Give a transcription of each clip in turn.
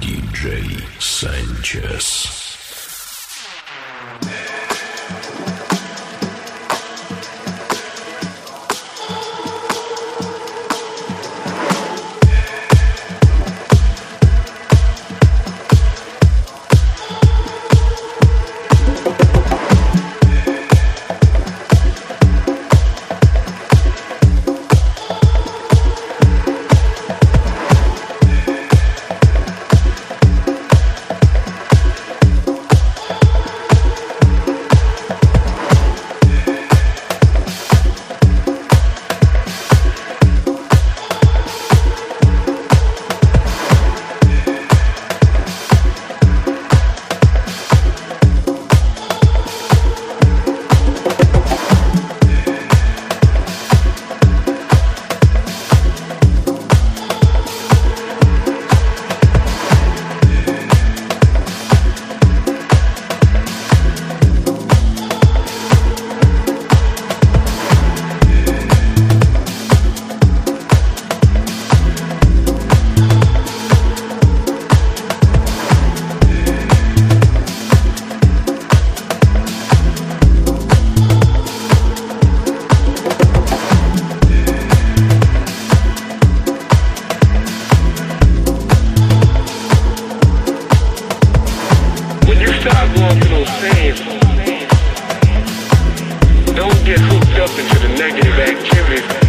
DJ Sánchez. you stop walking on sand, don't get hooked up into the negative activities.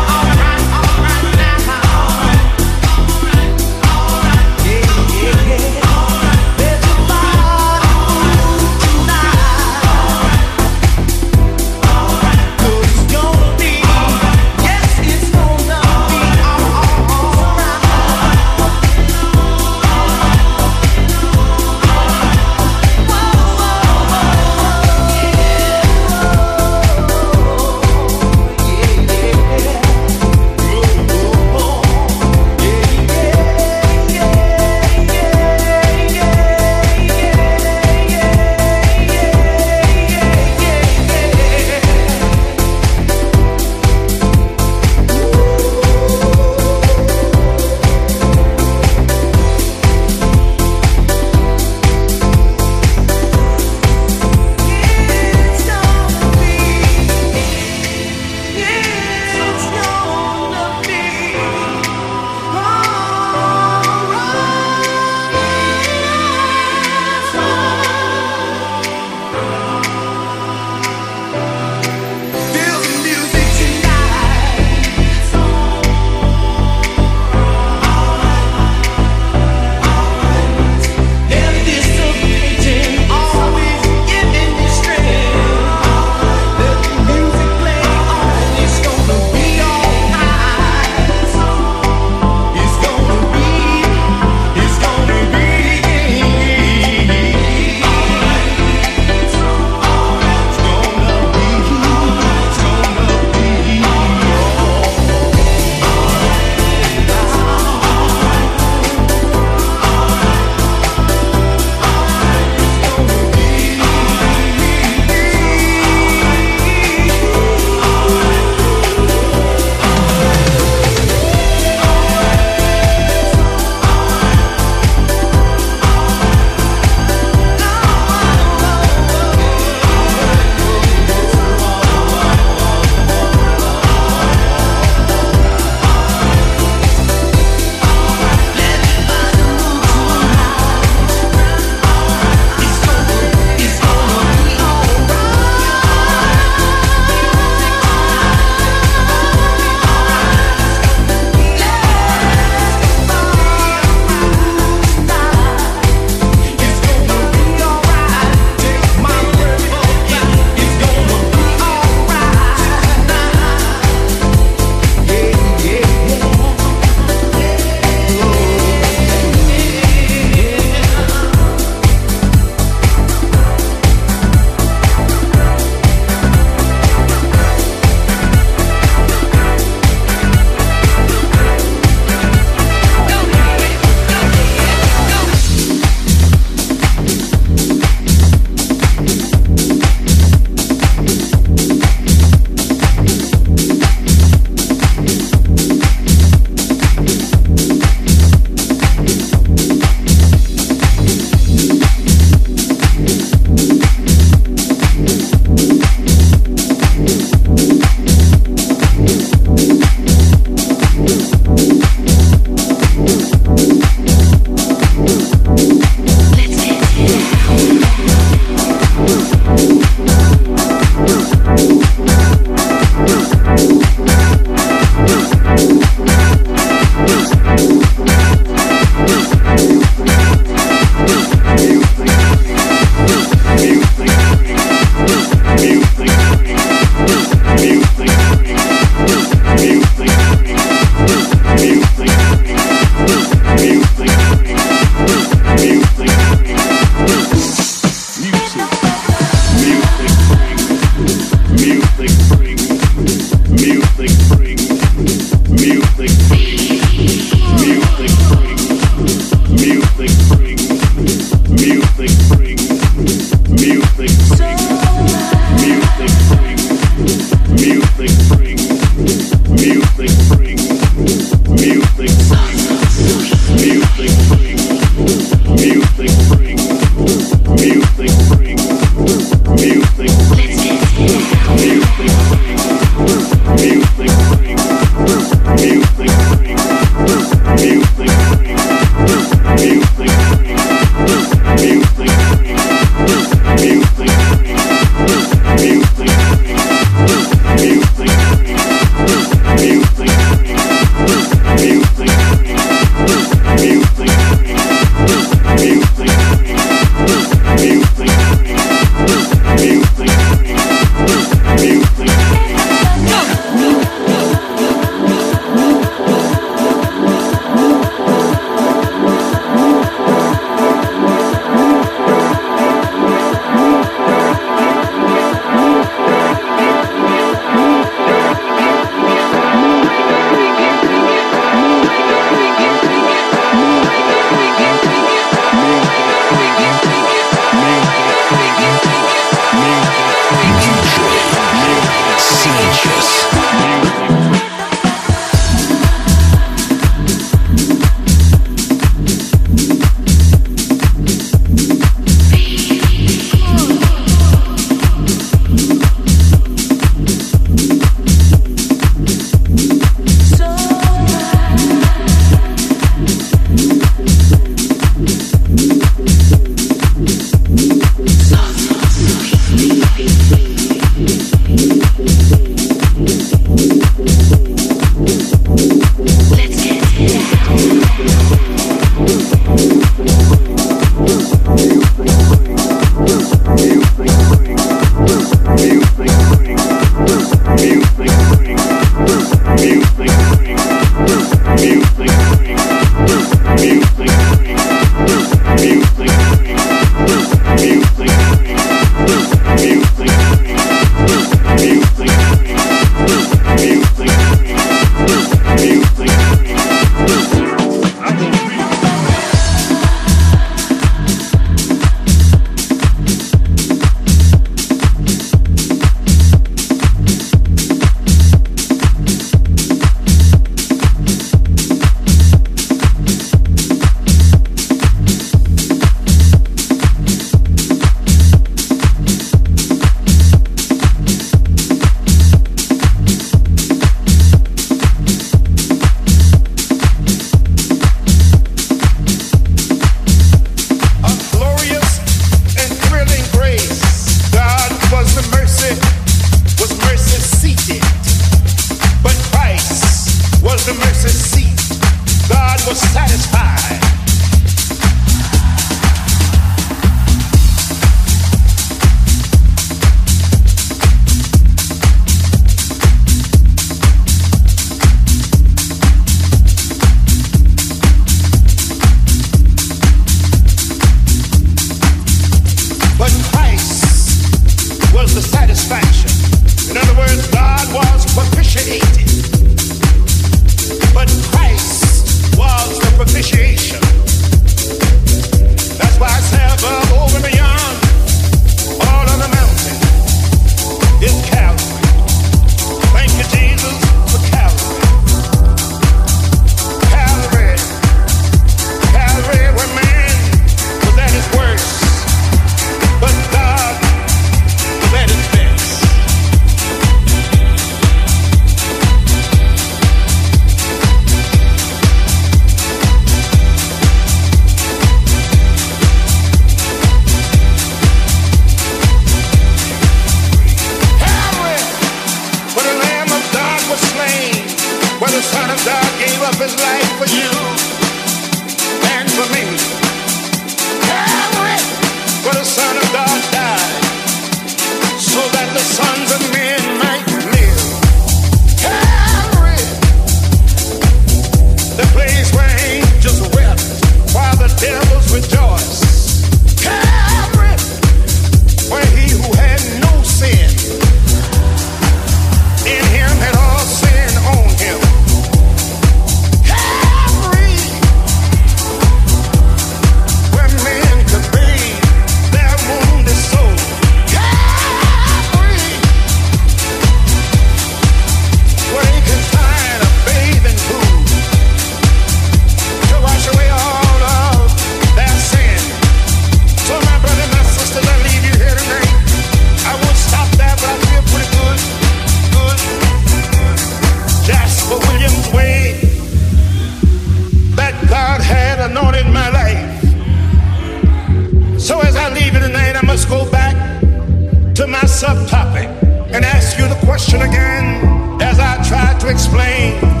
question again as I try to explain.